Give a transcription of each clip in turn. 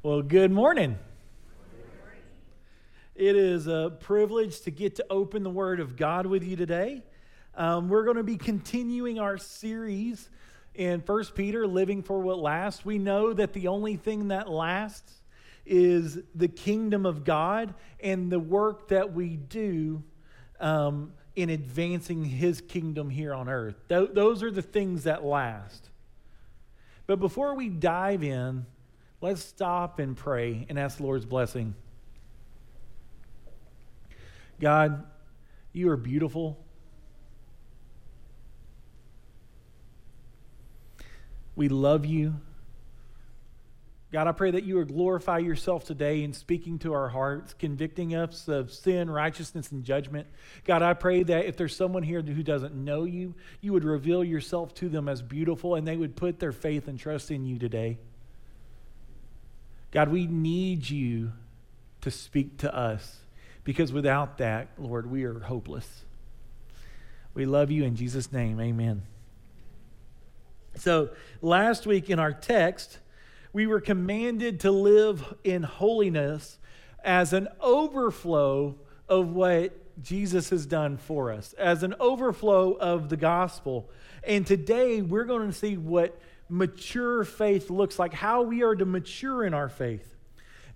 Well, good morning. It is a privilege to get to open the Word of God with you today. Um, we're going to be continuing our series in 1 Peter, Living for What Lasts. We know that the only thing that lasts is the kingdom of God and the work that we do um, in advancing His kingdom here on earth. Th- those are the things that last. But before we dive in, let's stop and pray and ask the Lord's blessing. God, you are beautiful. We love you. God, I pray that you would glorify yourself today in speaking to our hearts, convicting us of sin, righteousness, and judgment. God, I pray that if there's someone here who doesn't know you, you would reveal yourself to them as beautiful and they would put their faith and trust in you today. God, we need you to speak to us because without that, Lord, we are hopeless. We love you in Jesus' name. Amen. So, last week in our text, we were commanded to live in holiness as an overflow of what Jesus has done for us, as an overflow of the gospel. And today we're going to see what mature faith looks like, how we are to mature in our faith.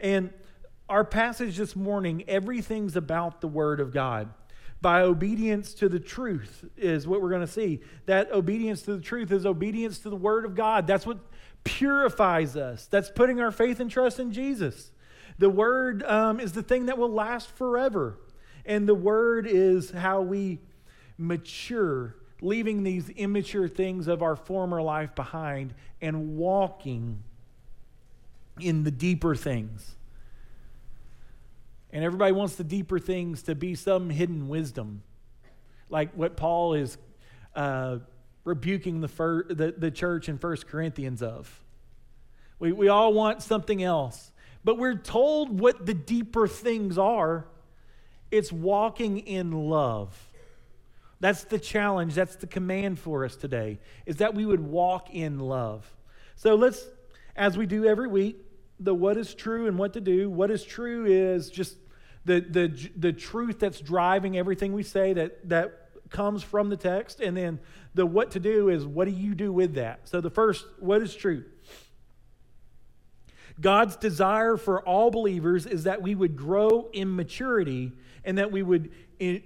And our passage this morning, everything's about the Word of God. By obedience to the truth is what we're going to see. That obedience to the truth is obedience to the Word of God. That's what purifies us. That's putting our faith and trust in Jesus. The Word um, is the thing that will last forever. And the Word is how we mature, leaving these immature things of our former life behind and walking in the deeper things. And everybody wants the deeper things to be some hidden wisdom, like what Paul is uh, rebuking the, fir- the, the church in 1 Corinthians of. We, we all want something else, but we're told what the deeper things are. It's walking in love. That's the challenge. That's the command for us today, is that we would walk in love. So let's, as we do every week, the what is true and what to do. What is true is just the, the, the truth that's driving everything we say that, that comes from the text. And then the what to do is what do you do with that? So the first, what is true? God's desire for all believers is that we would grow in maturity and that we would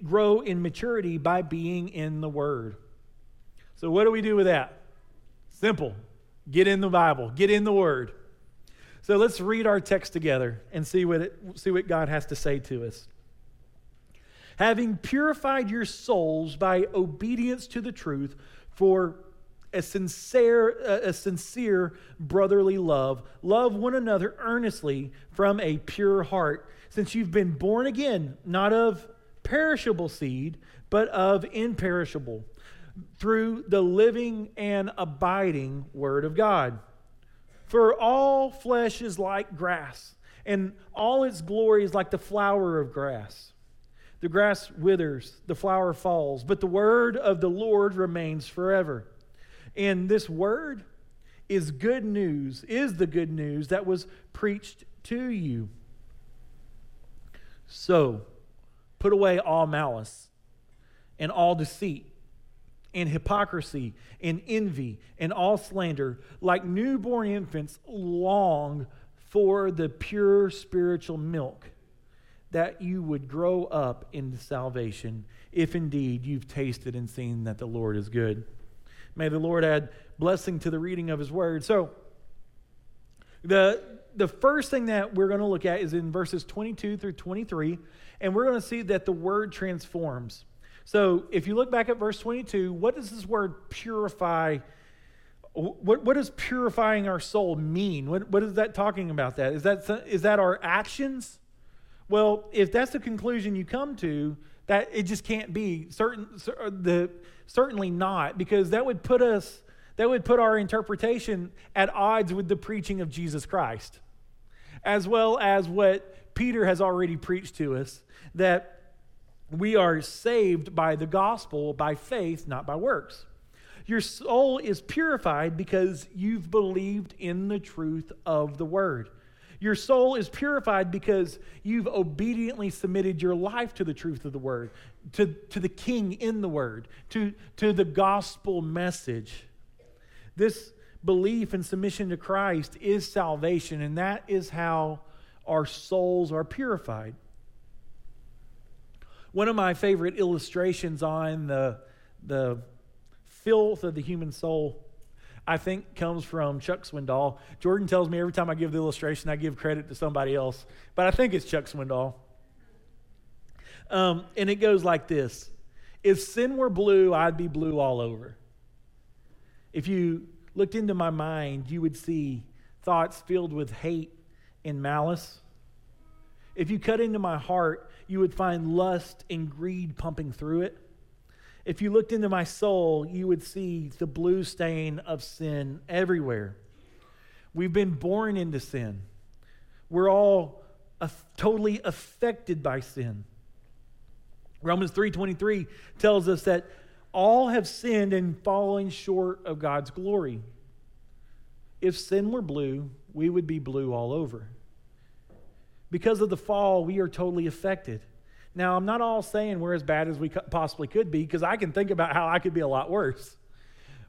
grow in maturity by being in the Word. So, what do we do with that? Simple. Get in the Bible, get in the Word. So let's read our text together and see what, it, see what God has to say to us. Having purified your souls by obedience to the truth for a sincere, a sincere brotherly love, love one another earnestly from a pure heart, since you've been born again, not of perishable seed, but of imperishable, through the living and abiding Word of God. For all flesh is like grass, and all its glory is like the flower of grass. The grass withers, the flower falls, but the word of the Lord remains forever. And this word is good news, is the good news that was preached to you. So, put away all malice and all deceit and hypocrisy and envy and all slander, like newborn infants, long for the pure spiritual milk, that you would grow up into salvation, if indeed you've tasted and seen that the Lord is good. May the Lord add blessing to the reading of his word. So, the, the first thing that we're going to look at is in verses 22 through 23, and we're going to see that the word transforms. So if you look back at verse 22, what does this word purify? What, what does purifying our soul mean? What, what is that talking about? That is that is that our actions? Well, if that's the conclusion you come to, that it just can't be certain uh, the certainly not because that would put us that would put our interpretation at odds with the preaching of Jesus Christ, as well as what Peter has already preached to us that we are saved by the gospel, by faith, not by works. Your soul is purified because you've believed in the truth of the word. Your soul is purified because you've obediently submitted your life to the truth of the word, to, to the king in the word, to, to the gospel message. This belief and submission to Christ is salvation, and that is how our souls are purified. One of my favorite illustrations on the, the filth of the human soul I think comes from Chuck Swindoll. Jordan tells me every time I give the illustration, I give credit to somebody else, but I think it's Chuck Swindoll. Um, and it goes like this If sin were blue, I'd be blue all over. If you looked into my mind, you would see thoughts filled with hate and malice. If you cut into my heart, you would find lust and greed pumping through it. If you looked into my soul, you would see the blue stain of sin everywhere. We've been born into sin. We're all totally affected by sin. Romans 3:23 tells us that all have sinned and fallen short of God's glory. If sin were blue, we would be blue all over. Because of the fall, we are totally affected. Now, I'm not all saying we're as bad as we possibly could be because I can think about how I could be a lot worse.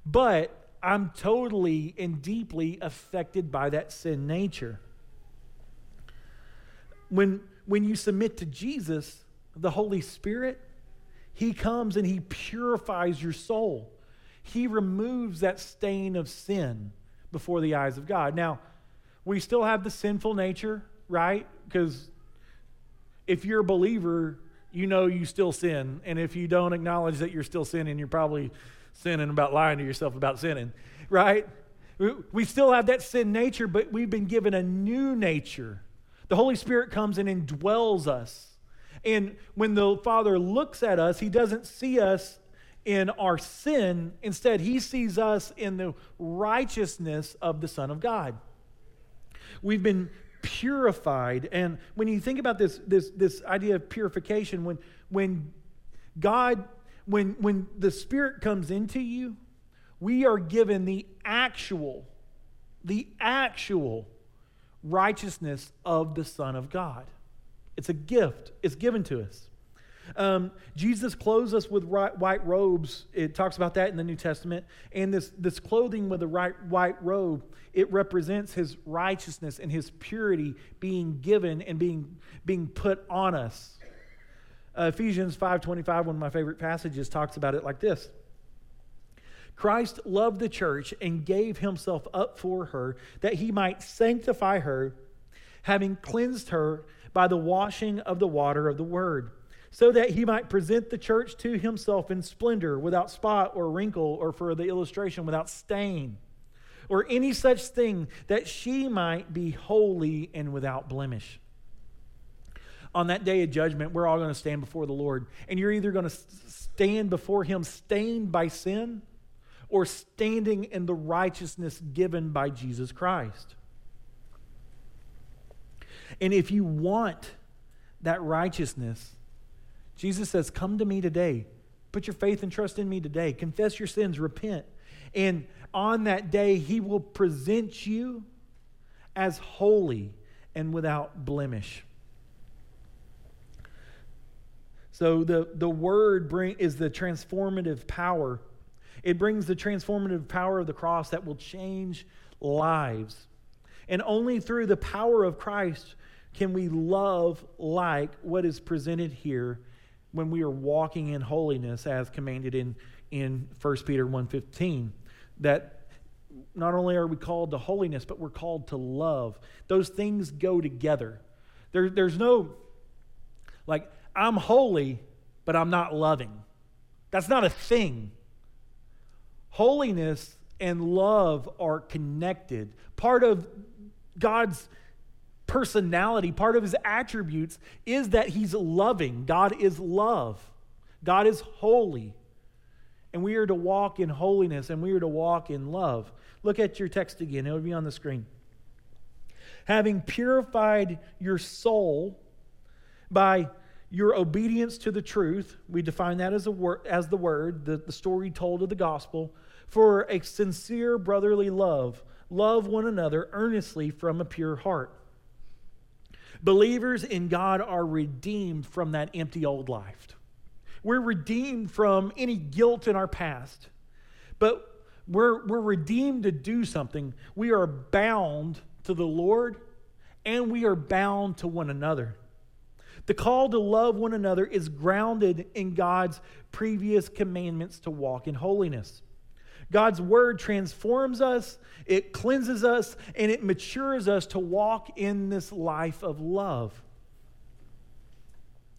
But I'm totally and deeply affected by that sin nature. When, when you submit to Jesus, the Holy Spirit, He comes and He purifies your soul. He removes that stain of sin before the eyes of God. Now, we still have the sinful nature, right? Because if you're a believer, you know you still sin. And if you don't acknowledge that you're still sinning, you're probably sinning about lying to yourself about sinning, right? We still have that sin nature, but we've been given a new nature. The Holy Spirit comes and indwells us. And when the Father looks at us, He doesn't see us in our sin. Instead, He sees us in the righteousness of the Son of God. We've been purified. And when you think about this, this, this idea of purification, when, when God, when, when the Spirit comes into you, we are given the actual, the actual righteousness of the Son of God. It's a gift, it's given to us. Um, Jesus clothes us with white robes. It talks about that in the New Testament. And this, this clothing with a right, white robe, it represents his righteousness and his purity being given and being, being put on us. Uh, Ephesians 5.25, one of my favorite passages, talks about it like this. Christ loved the church and gave himself up for her that he might sanctify her, having cleansed her by the washing of the water of the word so that he might present the church to himself in splendor, without spot or wrinkle, or for the illustration, without stain, or any such thing, that she might be holy and without blemish. On that day of judgment, we're all going to stand before the Lord, and you're either going to stand before him stained by sin or standing in the righteousness given by Jesus Christ. And if you want that righteousness, Jesus says, Come to me today. Put your faith and trust in me today. Confess your sins, repent. And on that day, he will present you as holy and without blemish. So the, the word bring, is the transformative power. It brings the transformative power of the cross that will change lives. And only through the power of Christ can we love like what is presented here when we are walking in holiness as commanded in, in 1 Peter 1.15, that not only are we called to holiness, but we're called to love. Those things go together. There, there's no, like, I'm holy, but I'm not loving. That's not a thing. Holiness and love are connected. Part of God's personality, part of his attributes is that he's loving. God is love, God is holy. And we are to walk in holiness and we are to walk in love. Look at your text again, it'll be on the screen. Having purified your soul by your obedience to the truth, we define that as, a wor- as the word, the, the story told of the gospel, for a sincere brotherly love, love one another earnestly from a pure heart Believers in God are redeemed from that empty old life. We're redeemed from any guilt in our past. But we're, we're redeemed to do something. We are bound to the Lord and we are bound to one another. The call to love one another is grounded in God's previous commandments to walk in holiness. God's word transforms us, it cleanses us, and it matures us to walk in this life of love.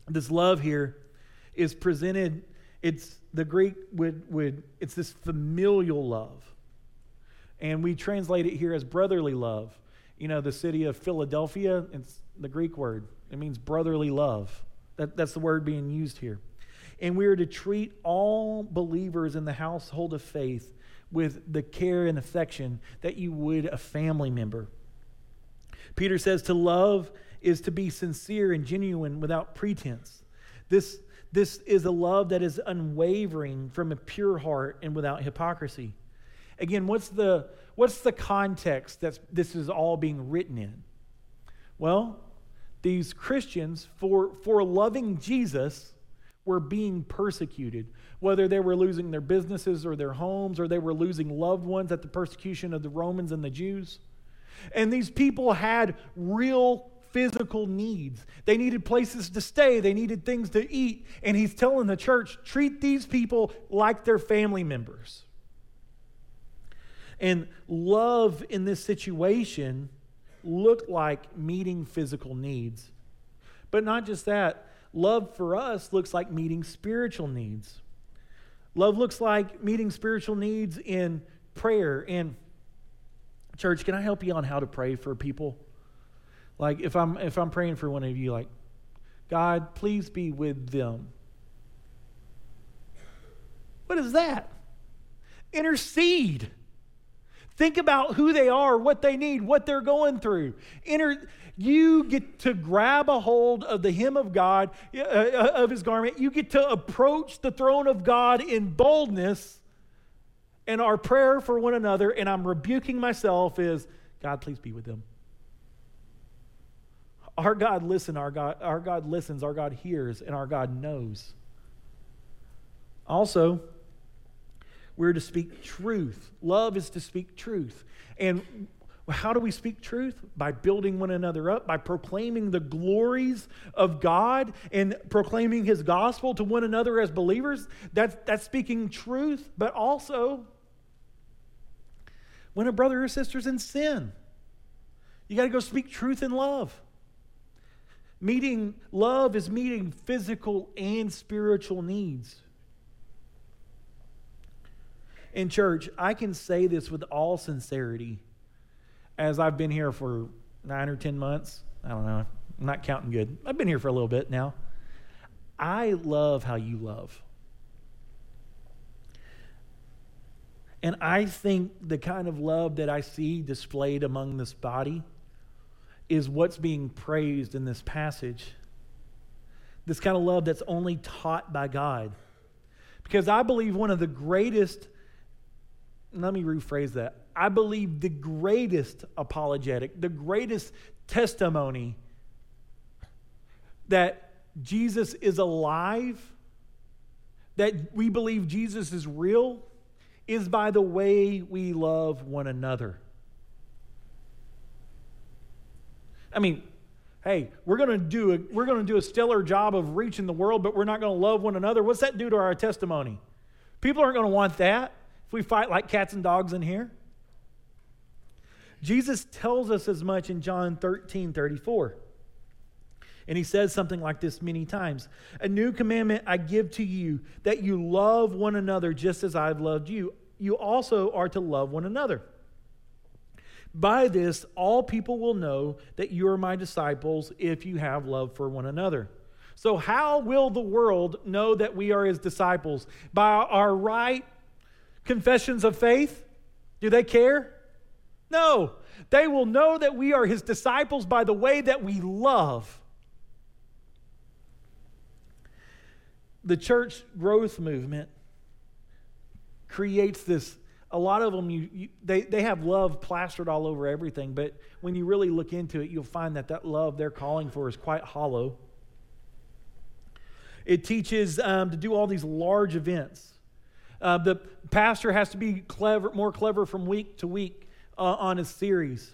This love here is presented, it's the Greek would, would it's this familial love. And we translate it here as brotherly love. You know, the city of Philadelphia, it's the Greek word. It means brotherly love. That, that's the word being used here. And we are to treat all believers in the household of faith with the care and affection that you would a family member. Peter says to love is to be sincere and genuine without pretense. This, this is a love that is unwavering from a pure heart and without hypocrisy. Again, what's the, what's the context that this is all being written in? Well, these Christians, for, for loving Jesus, were being persecuted, whether they were losing their businesses or their homes, or they were losing loved ones at the persecution of the Romans and the Jews. And these people had real physical needs. They needed places to stay, they needed things to eat. And he's telling the church treat these people like their family members. And love in this situation looked like meeting physical needs. But not just that, Love for us looks like meeting spiritual needs. Love looks like meeting spiritual needs in prayer. And church, can I help you on how to pray for people? Like if I'm if I'm praying for one of you, like, God, please be with them. What is that? Intercede. Think about who they are, what they need, what they're going through. Inter- you get to grab a hold of the hem of God, uh, uh, of his garment. You get to approach the throne of God in boldness. And our prayer for one another, and I'm rebuking myself, is God, please be with them. Our God listen, our God, our God listens, our God hears, and our God knows. Also, we're to speak truth. Love is to speak truth. And how do we speak truth? By building one another up, by proclaiming the glories of God and proclaiming his gospel to one another as believers. That's, that's speaking truth, but also when a brother or sister's in sin, you got to go speak truth in love. Meeting love is meeting physical and spiritual needs in church, I can say this with all sincerity as I've been here for nine or 10 months. I don't know. I'm not counting good. I've been here for a little bit now. I love how you love. And I think the kind of love that I see displayed among this body is what's being praised in this passage. This kind of love that's only taught by God. Because I believe one of the greatest let me rephrase that. I believe the greatest apologetic, the greatest testimony that Jesus is alive, that we believe Jesus is real, is by the way we love one another. I mean, hey, we're going to do a, we're going to do a stellar job of reaching the world, but we're not going to love one another. What's that do to our testimony? People aren't going to want that if we fight like cats and dogs in here? Jesus tells us as much in John 13 34. And he says something like this many times A new commandment I give to you, that you love one another just as I've loved you. You also are to love one another. By this, all people will know that you are my disciples if you have love for one another. So, how will the world know that we are his disciples? By our right confessions of faith? Do they care? No. They will know that we are his disciples by the way that we love. The church growth movement creates this a lot of them, you, you, they, they have love plastered all over everything, but when you really look into it, you'll find that that love they're calling for is quite hollow. It teaches um, to do all these large events. Uh, the pastor has to be clever, more clever from week to week uh, on his series.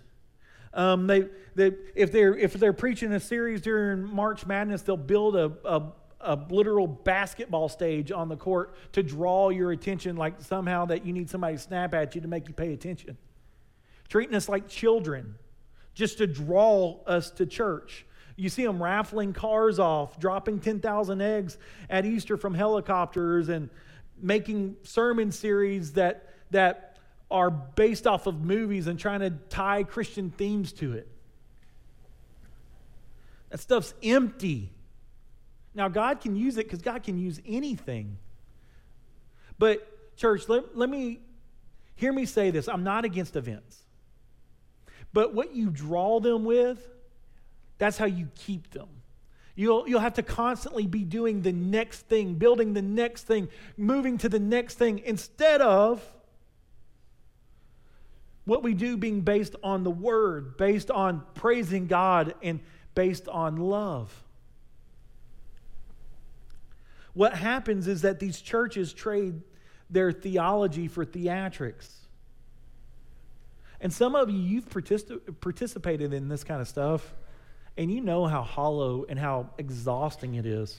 Um, they, they, if, they're, if they're preaching a series during March Madness, they'll build a, a a literal basketball stage on the court to draw your attention, like somehow that you need somebody to snap at you to make you pay attention. Treating us like children just to draw us to church. You see them raffling cars off, dropping 10,000 eggs at Easter from helicopters, and making sermon series that, that are based off of movies and trying to tie Christian themes to it. That stuff's empty. Now, God can use it because God can use anything. But, church, let, let me hear me say this I'm not against events. But what you draw them with, that's how you keep them. You'll, you'll have to constantly be doing the next thing, building the next thing, moving to the next thing, instead of what we do being based on the Word, based on praising God, and based on love. What happens is that these churches trade their theology for theatrics. And some of you, you've particip- participated in this kind of stuff, and you know how hollow and how exhausting it is.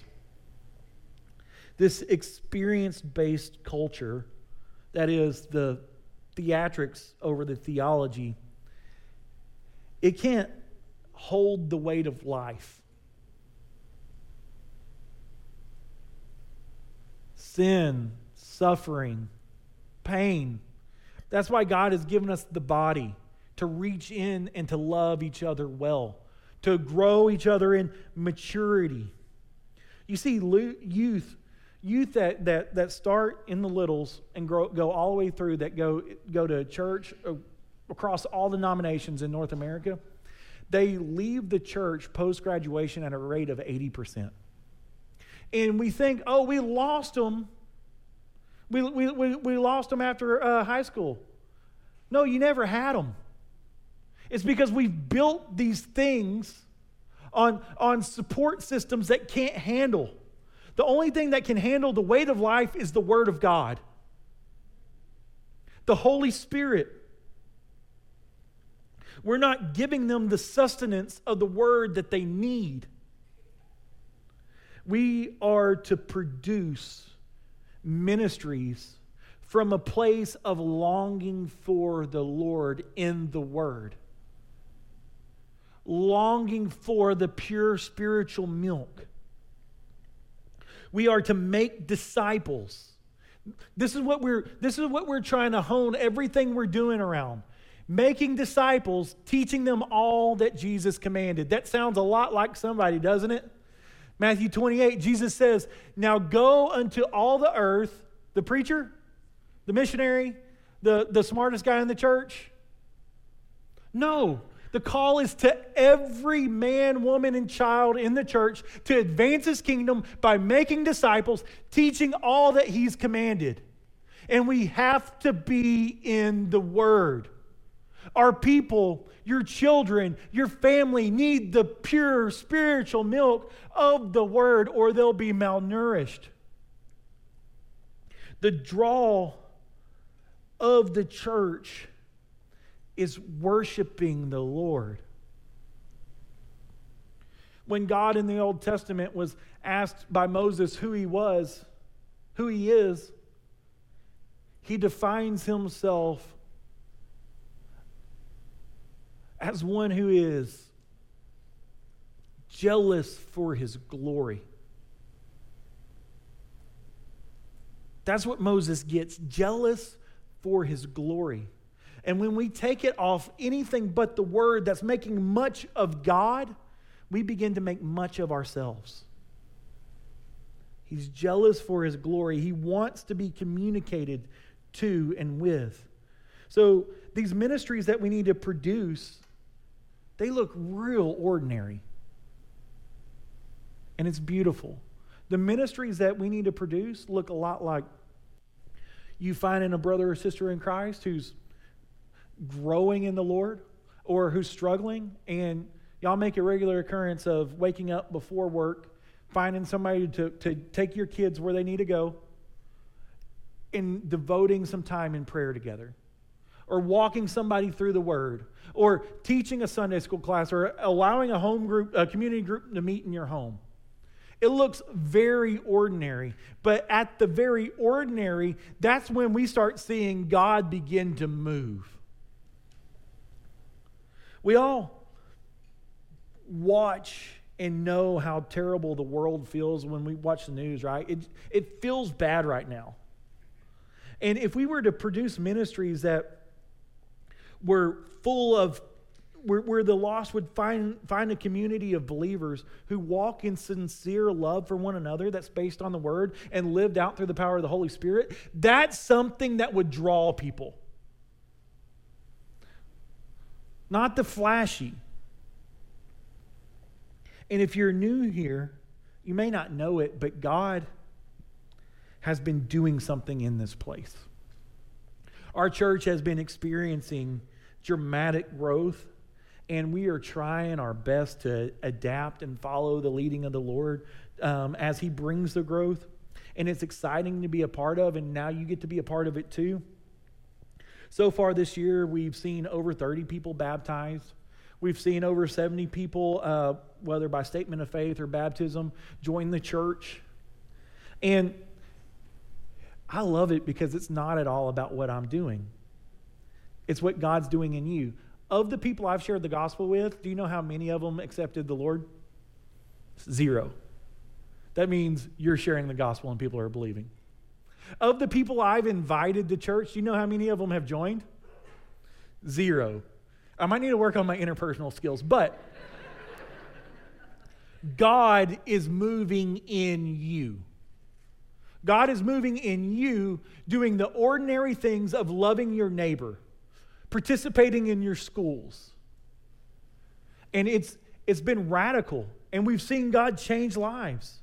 This experience based culture, that is the theatrics over the theology, it can't hold the weight of life. sin, suffering, pain. That's why God has given us the body to reach in and to love each other well, to grow each other in maturity. You see, youth, youth that, that, that start in the littles and grow, go all the way through, that go, go to church uh, across all denominations in North America, they leave the church post graduation at a rate of 80% and we think, oh, we lost them. We, we, we, we lost them after uh, high school. No, you never had them. It's because we've built these things on, on support systems that can't handle. The only thing that can handle the weight of life is the Word of God, the Holy Spirit. We're not giving them the sustenance of the Word that they need. We are to produce ministries from a place of longing for the Lord in the Word, longing for the pure spiritual milk. We are to make disciples. This is what we're this is what we're trying to hone everything we're doing around. Making disciples, teaching them all that Jesus commanded. That sounds a lot like somebody, doesn't it? Matthew 28, Jesus says, Now go unto all the earth, the preacher, the missionary, the, the smartest guy in the church. No, the call is to every man, woman, and child in the church to advance his kingdom by making disciples, teaching all that he's commanded. And we have to be in the Word. Our people, your children, your family need the pure spiritual milk of the word or they'll be malnourished. The draw of the church is worshiping the Lord. When God in the Old Testament was asked by Moses who he was, who he is, he defines himself as one who is jealous for his glory. That's what Moses gets jealous for his glory. And when we take it off anything but the word that's making much of God, we begin to make much of ourselves. He's jealous for his glory. He wants to be communicated to and with. So, these ministries that we need to produce they look real ordinary. And it's beautiful. The ministries that we need to produce look a lot like you finding a brother or sister in Christ who's growing in the Lord or who's struggling, and y'all make a regular occurrence of waking up before work, finding somebody to, to take your kids where they need to go, and devoting some time in prayer together, or walking somebody through the Word, or teaching a Sunday school class, or allowing a home group, a community group to meet in your home. It looks very ordinary, but at the very ordinary, that's when we start seeing God begin to move. We all watch and know how terrible the world feels when we watch the news, right? It, it feels bad right now. And if we were to produce ministries that were full of where, where, the lost would find, find a community of believers who walk in sincere love for one another that's based on the word and lived out through the power of the Holy Spirit, that's something that would draw people not the flashy. And if you're new here, you may not know it, but God has been doing something in this place. Our church has been experiencing dramatic growth, and we are trying our best to adapt and follow the leading of the Lord um, as He brings the growth. And it's exciting to be a part of, and now you get to be a part of it too. So far this year, we've seen over 30 people baptized. We've seen over 70 people, uh, whether by statement of faith or baptism, join the church. And I love it because it's not at all about what I'm doing, it's what God's doing in you. Of the people I've shared the gospel with, do you know how many of them accepted the Lord? Zero. That means you're sharing the gospel and people are believing. Of the people I've invited to church, do you know how many of them have joined? Zero. I might need to work on my interpersonal skills, but God is moving in you. God is moving in you, doing the ordinary things of loving your neighbor, participating in your schools. And it's, it's been radical, and we've seen God change lives.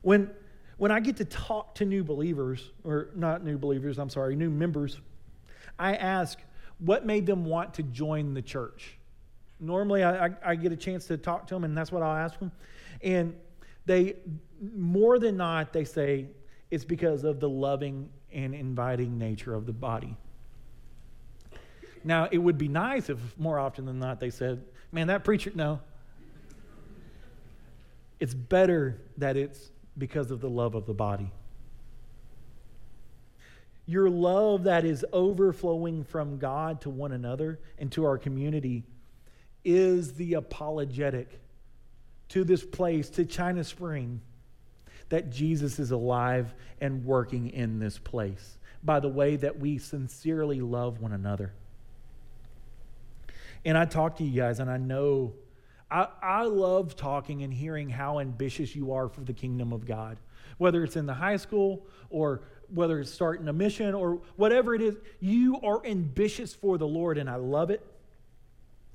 When, when I get to talk to new believers, or not new believers, I'm sorry, new members, I ask what made them want to join the church. Normally, I, I, I get a chance to talk to them, and that's what I'll ask them. And they, more than not, they say it's because of the loving and inviting nature of the body. Now, it would be nice if more often than not they said, man, that preacher, no. It's better that it's because of the love of the body. Your love that is overflowing from God to one another and to our community is the apologetic to this place, to China Spring, that Jesus is alive and working in this place by the way that we sincerely love one another. And I talk to you guys, and I know I, I love talking and hearing how ambitious you are for the kingdom of God, whether it's in the high school or whether it's starting a mission or whatever it is. You are ambitious for the Lord, and I love it.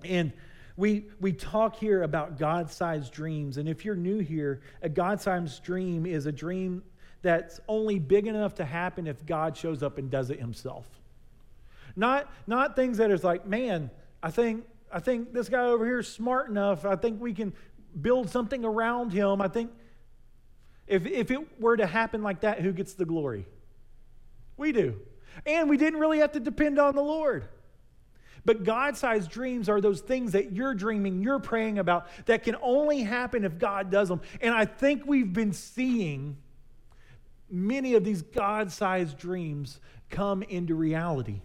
And we, we talk here about God sized dreams. And if you're new here, a God sized dream is a dream that's only big enough to happen if God shows up and does it himself. Not, not things that is like, man, I think I think this guy over here is smart enough. I think we can build something around him. I think if, if it were to happen like that, who gets the glory? We do. And we didn't really have to depend on the Lord. But God sized dreams are those things that you're dreaming, you're praying about, that can only happen if God does them. And I think we've been seeing many of these God sized dreams come into reality.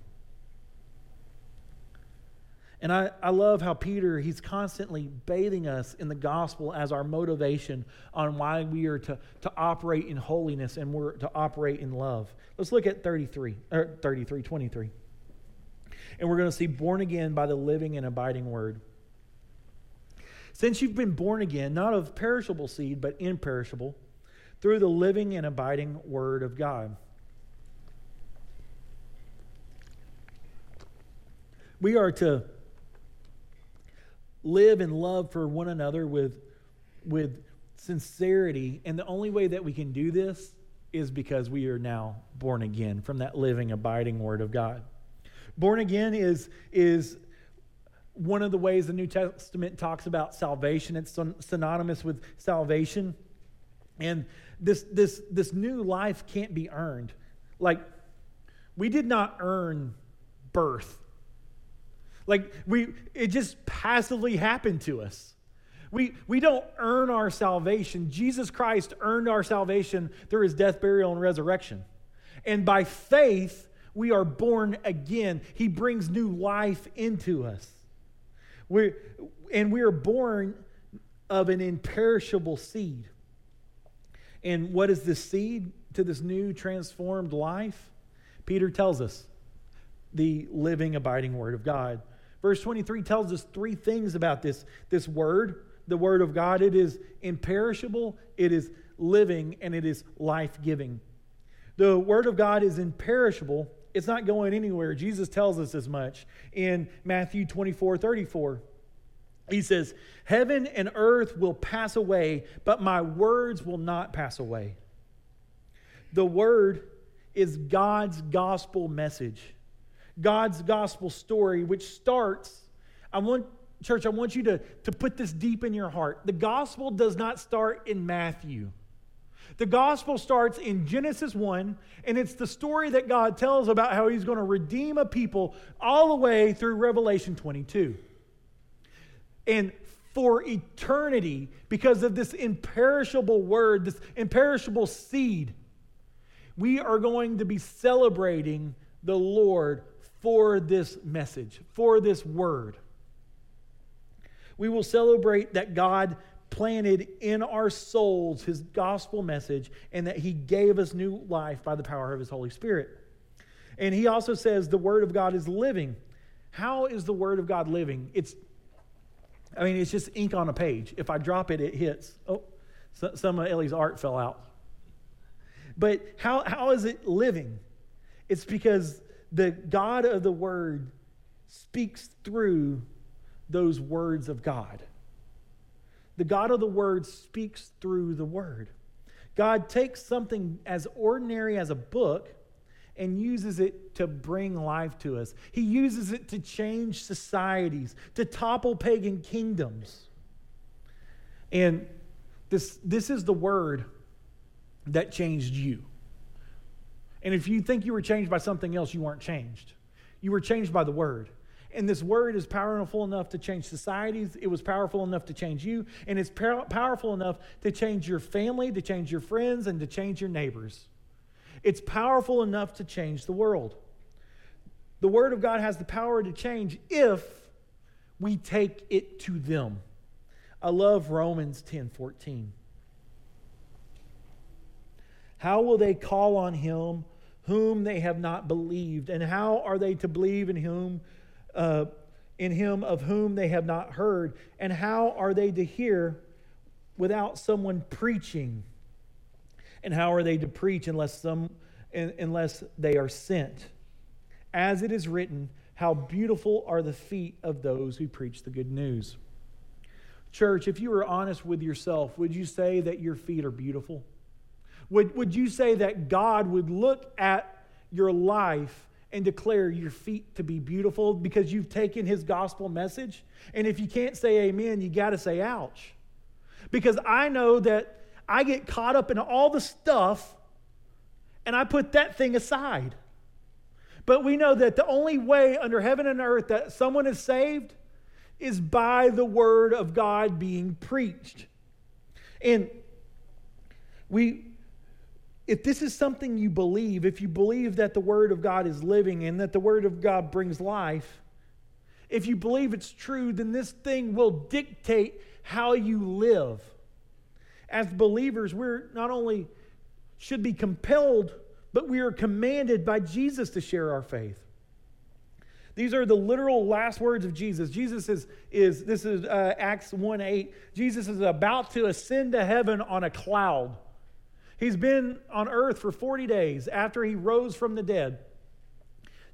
And I, I love how Peter, he's constantly bathing us in the gospel as our motivation on why we are to, to operate in holiness and we're to operate in love. Let's look at 33, or 33, 23. And we're going to see born again by the living and abiding word. Since you've been born again, not of perishable seed, but imperishable, through the living and abiding word of God. We are to live and love for one another with, with sincerity. And the only way that we can do this is because we are now born again from that living, abiding Word of God. Born again is, is one of the ways the New Testament talks about salvation. It's synonymous with salvation. And this, this, this new life can't be earned. Like, we did not earn birth. Like, we, it just passively happened to us. We, we don't earn our salvation. Jesus Christ earned our salvation through his death, burial, and resurrection. And by faith, we are born again. He brings new life into us. we and we are born of an imperishable seed. And what is this seed to this new transformed life? Peter tells us the living, abiding Word of God. Verse 23 tells us three things about this, this Word, the Word of God. It is imperishable, it is living, and it is life giving. The Word of God is imperishable, it's not going anywhere. Jesus tells us as much in Matthew 24 34. He says, Heaven and earth will pass away, but my words will not pass away. The word is God's gospel message, God's gospel story, which starts, I want, church, I want you to, to put this deep in your heart. The gospel does not start in Matthew. The gospel starts in Genesis 1, and it's the story that God tells about how he's going to redeem a people all the way through Revelation 22. And for eternity, because of this imperishable word, this imperishable seed, we are going to be celebrating the Lord for this message, for this word. We will celebrate that God planted in our souls his gospel message and that he gave us new life by the power of his Holy Spirit. And he also says the word of God is living. How is the word of God living? It's I mean, it's just ink on a page. If I drop it, it hits. Oh, so, some of Ellie's art fell out. But how, how is it living? It's because the God of the Word speaks through those words of God. The God of the Word speaks through the Word. God takes something as ordinary as a book and uses it to bring life to us. He uses it to change societies, to topple pagan kingdoms. And this, this is the word that changed you. And if you think you were changed by something else, you weren't changed. You were changed by the word. And this word is powerful enough to change societies. It was powerful enough to change you. And it's powerful enough to change your family, to change your friends, and to change your neighbors. It's powerful enough to change the world. The Word of God has the power to change if we take it to them. I love Romans 10 14. How will they call on him whom they have not believed? And how are they to believe in whom uh, in him of whom they have not heard? And how are they to hear without someone preaching? And how are they to preach unless, some, unless they are sent? As it is written, how beautiful are the feet of those who preach the good news. Church, if you were honest with yourself, would you say that your feet are beautiful? Would, would you say that God would look at your life and declare your feet to be beautiful because you've taken his gospel message? And if you can't say amen, you got to say ouch. Because I know that I get caught up in all the stuff and I put that thing aside. But we know that the only way under heaven and earth that someone is saved is by the word of God being preached. And we if this is something you believe, if you believe that the word of God is living and that the word of God brings life, if you believe it's true, then this thing will dictate how you live as believers, we're not only should be compelled, but we are commanded by Jesus to share our faith. These are the literal last words of Jesus. Jesus is, is this is uh, Acts 1 8. Jesus is about to ascend to heaven on a cloud. He's been on earth for 40 days after he rose from the dead,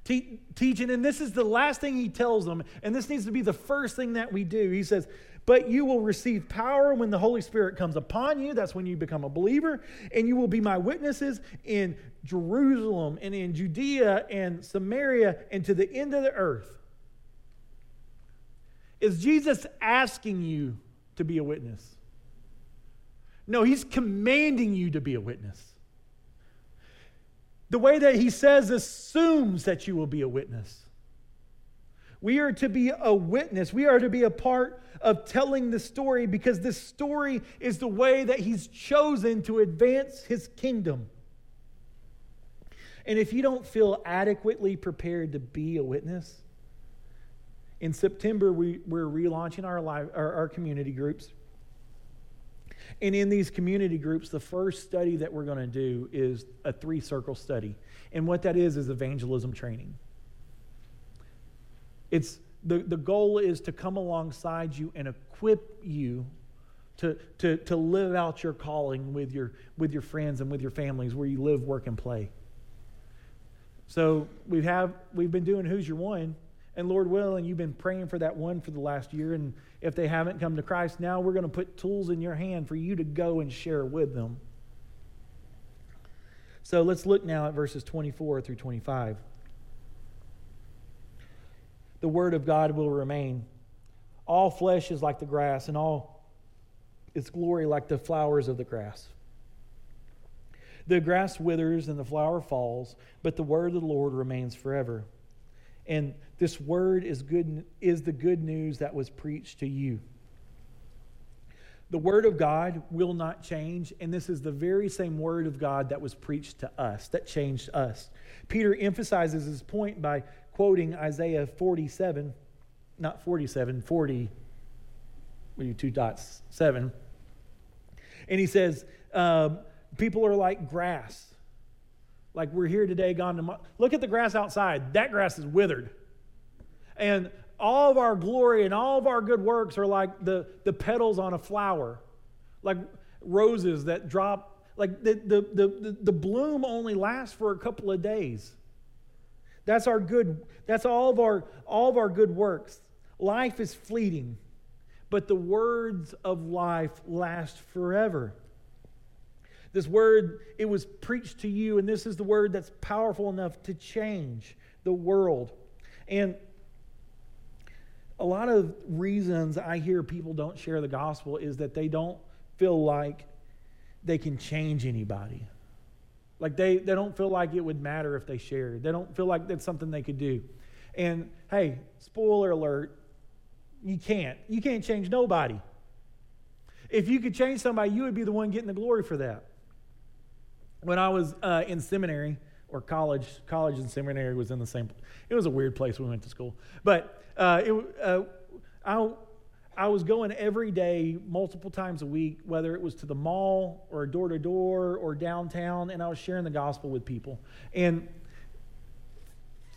te- teaching, and this is the last thing he tells them, and this needs to be the first thing that we do. He says, But you will receive power when the Holy Spirit comes upon you. That's when you become a believer, and you will be my witnesses in Jerusalem and in Judea and Samaria and to the end of the earth. Is Jesus asking you to be a witness? No, he's commanding you to be a witness. The way that he says assumes that you will be a witness. We are to be a witness. We are to be a part of telling the story because this story is the way that he's chosen to advance his kingdom. And if you don't feel adequately prepared to be a witness, in September, we, we're relaunching our, live, our, our community groups. And in these community groups, the first study that we're going to do is a three circle study. And what that is, is evangelism training. It's the, the goal is to come alongside you and equip you to, to, to live out your calling with your, with your friends and with your families where you live, work, and play. So we have, we've been doing Who's Your One and Lord willing, you've been praying for that one for the last year. And if they haven't come to Christ, now we're going to put tools in your hand for you to go and share with them. So let's look now at verses 24 through 25. The word of God will remain. All flesh is like the grass, and all its glory like the flowers of the grass. The grass withers and the flower falls, but the word of the Lord remains forever. And this word is, good, is the good news that was preached to you. The word of God will not change, and this is the very same word of God that was preached to us, that changed us. Peter emphasizes his point by quoting Isaiah 47, not 47, 40, what you two dots, seven. And he says, um, People are like grass like we're here today, gone tomorrow. Look at the grass outside. That grass is withered. And all of our glory and all of our good works are like the, the petals on a flower, like roses that drop. Like the, the, the, the bloom only lasts for a couple of days. That's our good, that's all of our all of our good works. Life is fleeting, but the words of life last forever. This word, it was preached to you, and this is the word that's powerful enough to change the world. And a lot of reasons I hear people don't share the gospel is that they don't feel like they can change anybody. Like they, they don't feel like it would matter if they shared. They don't feel like that's something they could do. And hey, spoiler alert, you can't. You can't change nobody. If you could change somebody, you would be the one getting the glory for that when I was uh, in seminary or college, college and seminary was in the same. It was a weird place we went to school, but uh, it, uh, I, I was going every day, multiple times a week, whether it was to the mall or door to door or downtown, and I was sharing the gospel with people. And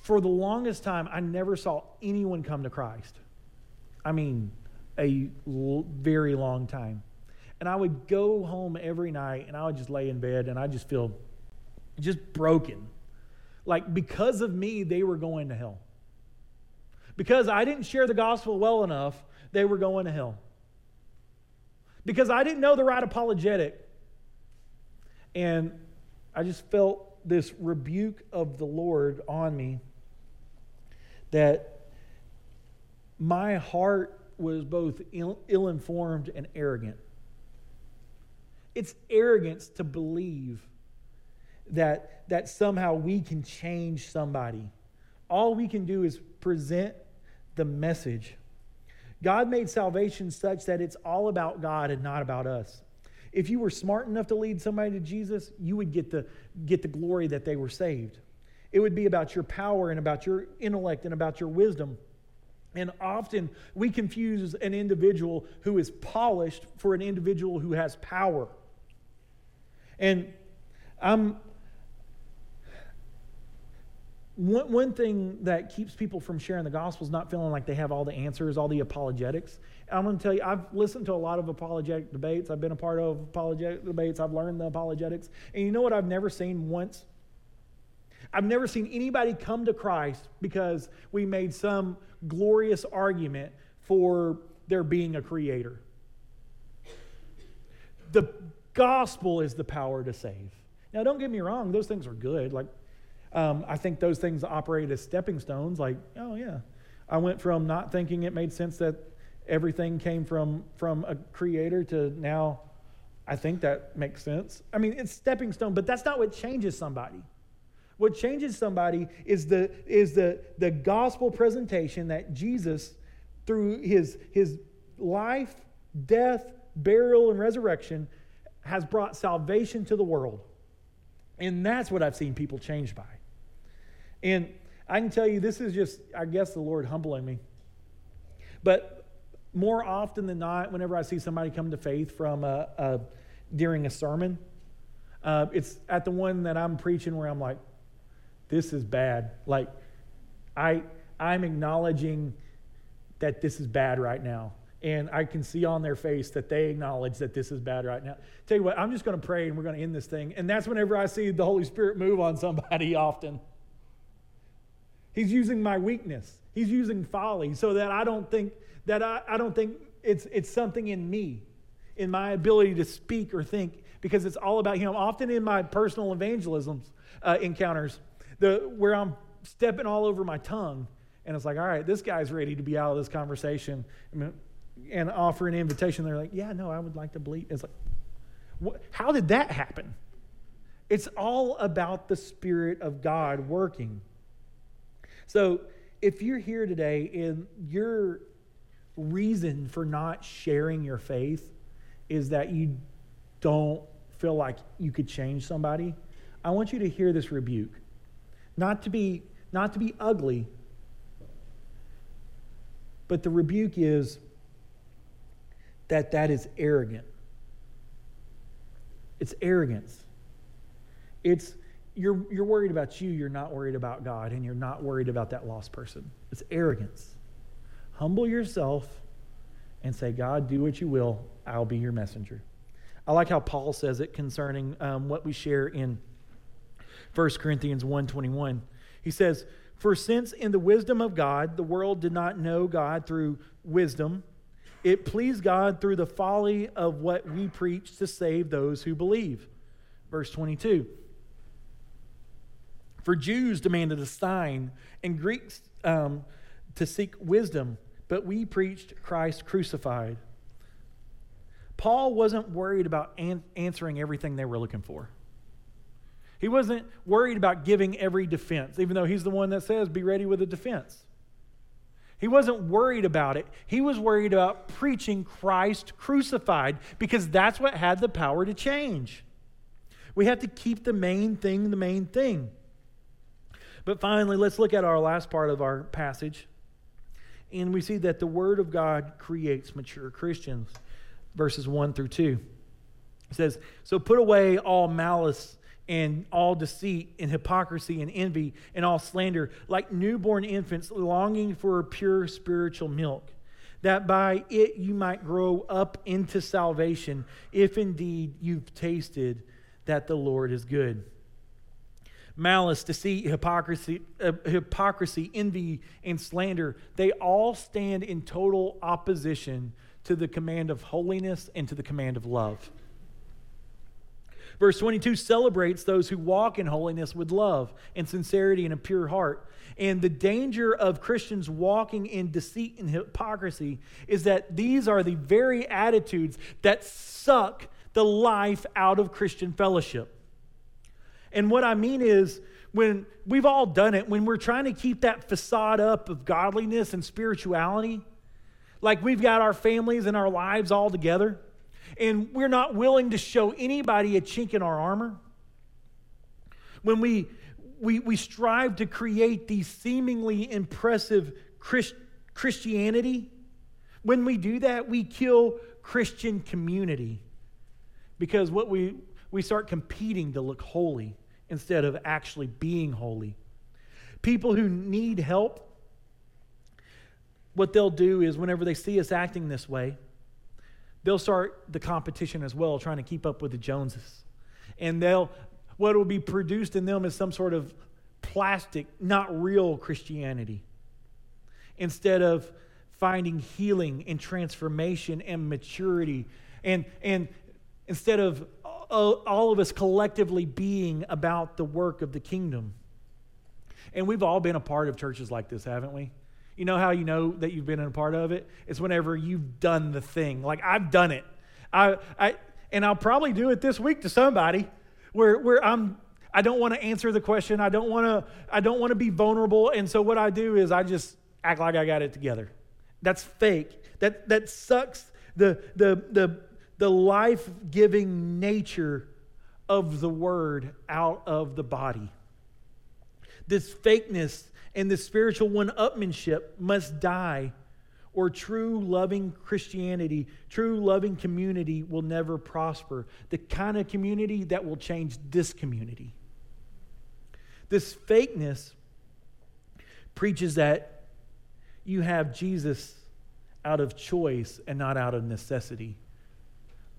for the longest time, I never saw anyone come to Christ. I mean, a l- very long time. And I would go home every night and I would just lay in bed and I just feel just broken. Like because of me, they were going to hell. Because I didn't share the gospel well enough, they were going to hell. Because I didn't know the right apologetic. And I just felt this rebuke of the Lord on me that my heart was both ill informed and arrogant. It's arrogance to believe that, that somehow we can change somebody. All we can do is present the message. God made salvation such that it's all about God and not about us. If you were smart enough to lead somebody to Jesus, you would get the, get the glory that they were saved. It would be about your power and about your intellect and about your wisdom. And often we confuse an individual who is polished for an individual who has power. And I'm one, one thing that keeps people from sharing the gospel is not feeling like they have all the answers, all the apologetics. I'm going to tell you, I've listened to a lot of apologetic debates. I've been a part of apologetic debates. I've learned the apologetics. And you know what I've never seen once? I've never seen anybody come to Christ because we made some glorious argument for there being a creator. The gospel is the power to save. Now, don't get me wrong, those things are good. Like, um, I think those things operate as stepping stones. Like, oh, yeah. I went from not thinking it made sense that everything came from, from a creator to now I think that makes sense. I mean, it's stepping stone, but that's not what changes somebody. What changes somebody is the, is the, the gospel presentation that Jesus, through his, his life, death, burial, and resurrection, has brought salvation to the world. And that's what I've seen people changed by. And I can tell you, this is just, I guess, the Lord humbling me. But more often than not, whenever I see somebody come to faith from a, a during a sermon, uh, it's at the one that I'm preaching where I'm like, this is bad. Like, I, I'm acknowledging that this is bad right now. And I can see on their face that they acknowledge that this is bad right now. Tell you what, I'm just going to pray and we're going to end this thing. And that's whenever I see the Holy Spirit move on somebody often. He's using my weakness. He's using folly so that I don't think that I, I don't think it's, it's something in me, in my ability to speak or think, because it's all about him. Often in my personal evangelism uh, encounters, the, where I'm stepping all over my tongue, and it's like, all right, this guy's ready to be out of this conversation. and offer an invitation. They're like, yeah, no, I would like to bleep. It's like, how did that happen? It's all about the Spirit of God working. So if you're here today and your reason for not sharing your faith is that you don't feel like you could change somebody, I want you to hear this rebuke. Not to be, not to be ugly, but the rebuke is that that is arrogant. It's arrogance. It's you're, you're worried about you, you're not worried about God, and you're not worried about that lost person. It's arrogance. Humble yourself and say, God, do what you will, I'll be your messenger. I like how Paul says it concerning um, what we share in 1 Corinthians 1.21. He says, For since in the wisdom of God, the world did not know God through wisdom, it pleased God through the folly of what we preach to save those who believe. Verse 22. For Jews demanded a sign, and Greeks um, to seek wisdom, but we preached Christ crucified. Paul wasn't worried about an- answering everything they were looking for. He wasn't worried about giving every defense, even though he's the one that says, be ready with a defense. He wasn't worried about it. He was worried about preaching Christ crucified because that's what had the power to change. We have to keep the main thing the main thing. But finally, let's look at our last part of our passage. And we see that the Word of God creates mature Christians. Verses 1 through 2. It says, So put away all malice and all deceit and hypocrisy and envy and all slander, like newborn infants longing for pure spiritual milk, that by it you might grow up into salvation, if indeed you've tasted that the Lord is good malice, deceit, hypocrisy, uh, hypocrisy, envy, and slander, they all stand in total opposition to the command of holiness and to the command of love. Verse 22 celebrates those who walk in holiness with love and sincerity and a pure heart. And the danger of Christians walking in deceit and hypocrisy is that these are the very attitudes that suck the life out of Christian fellowship. And what I mean is, when we've all done it, when we're trying to keep that facade up of godliness and spirituality, like we've got our families and our lives all together, and we're not willing to show anybody a chink in our armor, when we, we, we strive to create these seemingly impressive Christ, Christianity, when we do that, we kill Christian community because what we, we start competing to look holy instead of actually being holy. People who need help, what they'll do is whenever they see us acting this way, they'll start the competition as well, trying to keep up with the Joneses. And they'll, what will be produced in them is some sort of plastic, not real Christianity. Instead of finding healing and transformation and maturity, and, and instead of all of us collectively being about the work of the kingdom. And we've all been a part of churches like this, haven't we? You know how you know that you've been a part of it? It's whenever you've done the thing. Like I've done it. I, I and I'll probably do it this week to somebody where, where I'm I don't want to answer the question. I don't want to I don't want to be vulnerable. And so what I do is I just act like I got it together. That's fake. That that sucks the the the the life-giving nature of the word out of the body. This fakeness and the spiritual one upmanship must die, or true loving Christianity, true loving community will never prosper. The kind of community that will change this community. This fakeness preaches that you have Jesus out of choice and not out of necessity.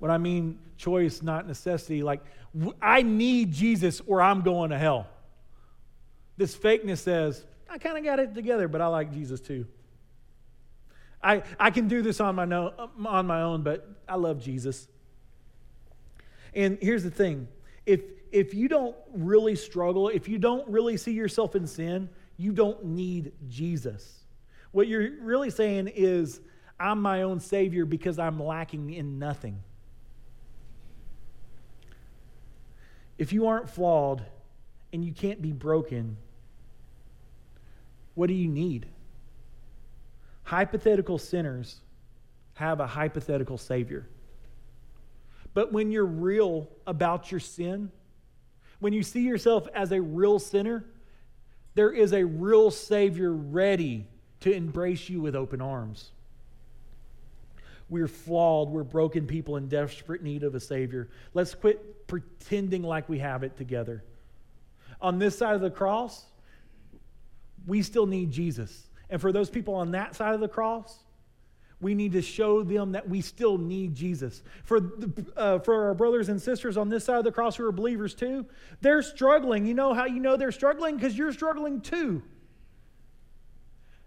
What I mean, choice, not necessity, like I need Jesus or I'm going to hell. This fakeness says, I kind of got it together, but I like Jesus too. I, I can do this on my, no, uh, on my own, but I love Jesus. And here's the thing if, if you don't really struggle, if you don't really see yourself in sin, you don't need Jesus. What you're really saying is, I'm my own Savior because I'm lacking in nothing. If you aren't flawed and you can't be broken, what do you need? Hypothetical sinners have a hypothetical Savior. But when you're real about your sin, when you see yourself as a real sinner, there is a real Savior ready to embrace you with open arms. We're flawed, we're broken people in desperate need of a Savior. Let's quit pretending like we have it together. On this side of the cross, we still need Jesus. And for those people on that side of the cross, we need to show them that we still need Jesus. For, the, uh, for our brothers and sisters on this side of the cross who are believers too, they're struggling. You know how you know they're struggling? Because you're struggling too.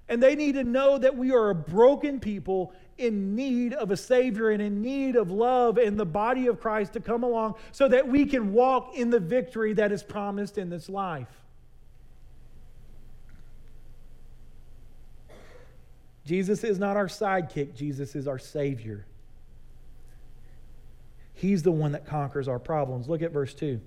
And they need to know that we are a broken people in need of a Savior and in need of love and the body of Christ to come along so that we can walk in the victory that is promised in this life. Jesus is not our sidekick, Jesus is our Savior. He's the one that conquers our problems. Look at verse 2.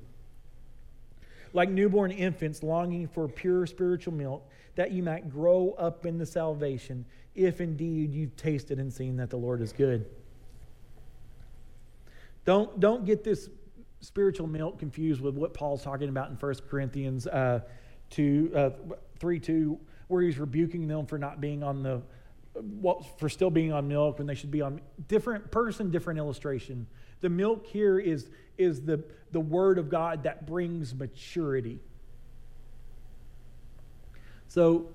Like newborn infants longing for pure spiritual milk, that you might grow up in the salvation, if indeed you've tasted and seen that the Lord is good. Don't, don't get this spiritual milk confused with what Paul's talking about in 1 Corinthians uh, 2, uh, 3 2, where he's rebuking them for not being on the what, for still being on milk when they should be on different person, different illustration. The milk here is, is the, the word of God that brings maturity. So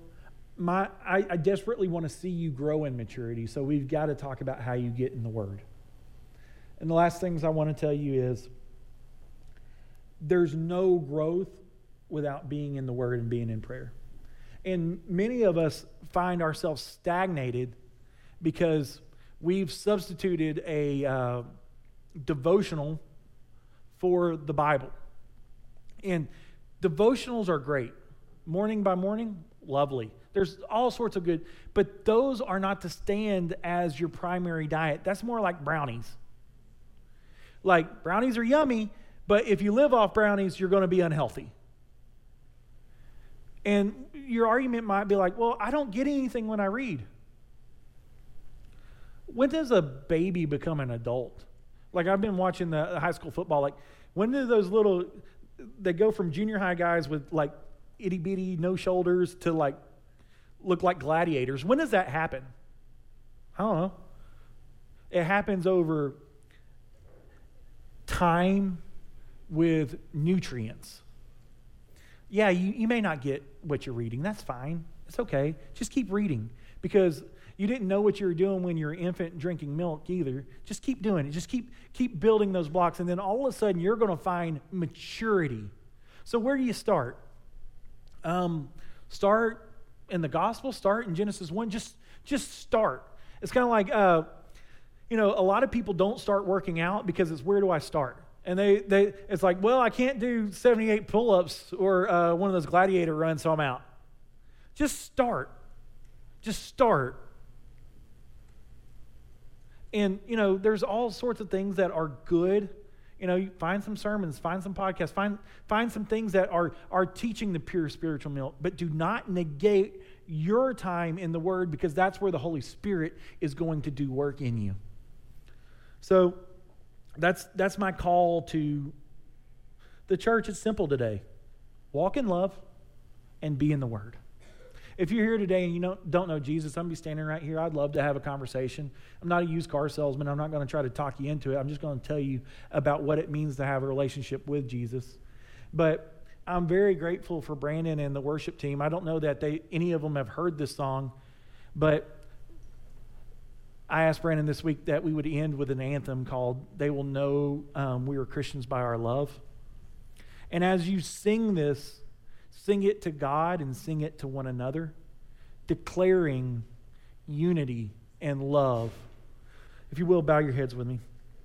my, I, I desperately want to see you grow in maturity. So we've got to talk about how you get in the word. And the last things I want to tell you is there's no growth without being in the word and being in prayer. And many of us find ourselves stagnated because we've substituted a uh, devotional for the Bible. And devotionals are great. Morning by morning, lovely. There's all sorts of good, but those are not to stand as your primary diet. That's more like brownies. Like, brownies are yummy, but if you live off brownies, you're going to be unhealthy. And your argument might be like, well, I don't get anything when I read. When does a baby become an adult? Like, I've been watching the high school football. Like, when do those little, they go from junior high guys with like itty bitty no shoulders to like look like gladiators? When does that happen? I don't know. It happens over time with nutrients yeah, you, you may not get what you're reading. That's fine. It's okay. Just keep reading because you didn't know what you were doing when you were infant drinking milk either. Just keep doing it. Just keep keep building those blocks, and then all of a sudden you're going to find maturity. So where do you start? Um, start in the gospel, start in Genesis 1. Just, just start. It's kind of like, uh, you know, a lot of people don't start working out because it's where do I start? And they, they it's like, well, I can't do 78 pull ups or uh, one of those gladiator runs, so I'm out. Just start. Just start. And, you know, there's all sorts of things that are good. You know, find some sermons, find some podcasts, find, find some things that are, are teaching the pure spiritual milk, but do not negate your time in the Word because that's where the Holy Spirit is going to do work in you. So that's, that's my call to the church. It's simple today walk in love and be in the Word. If you're here today and you don't, don't know Jesus, I'm going to be standing right here. I'd love to have a conversation. I'm not a used car salesman. I'm not going to try to talk you into it. I'm just going to tell you about what it means to have a relationship with Jesus. But I'm very grateful for Brandon and the worship team. I don't know that they, any of them have heard this song, but I asked Brandon this week that we would end with an anthem called They Will Know um, We Are Christians by Our Love. And as you sing this, sing it to God and sing it to one another, declaring unity and love. If you will, bow your heads with me.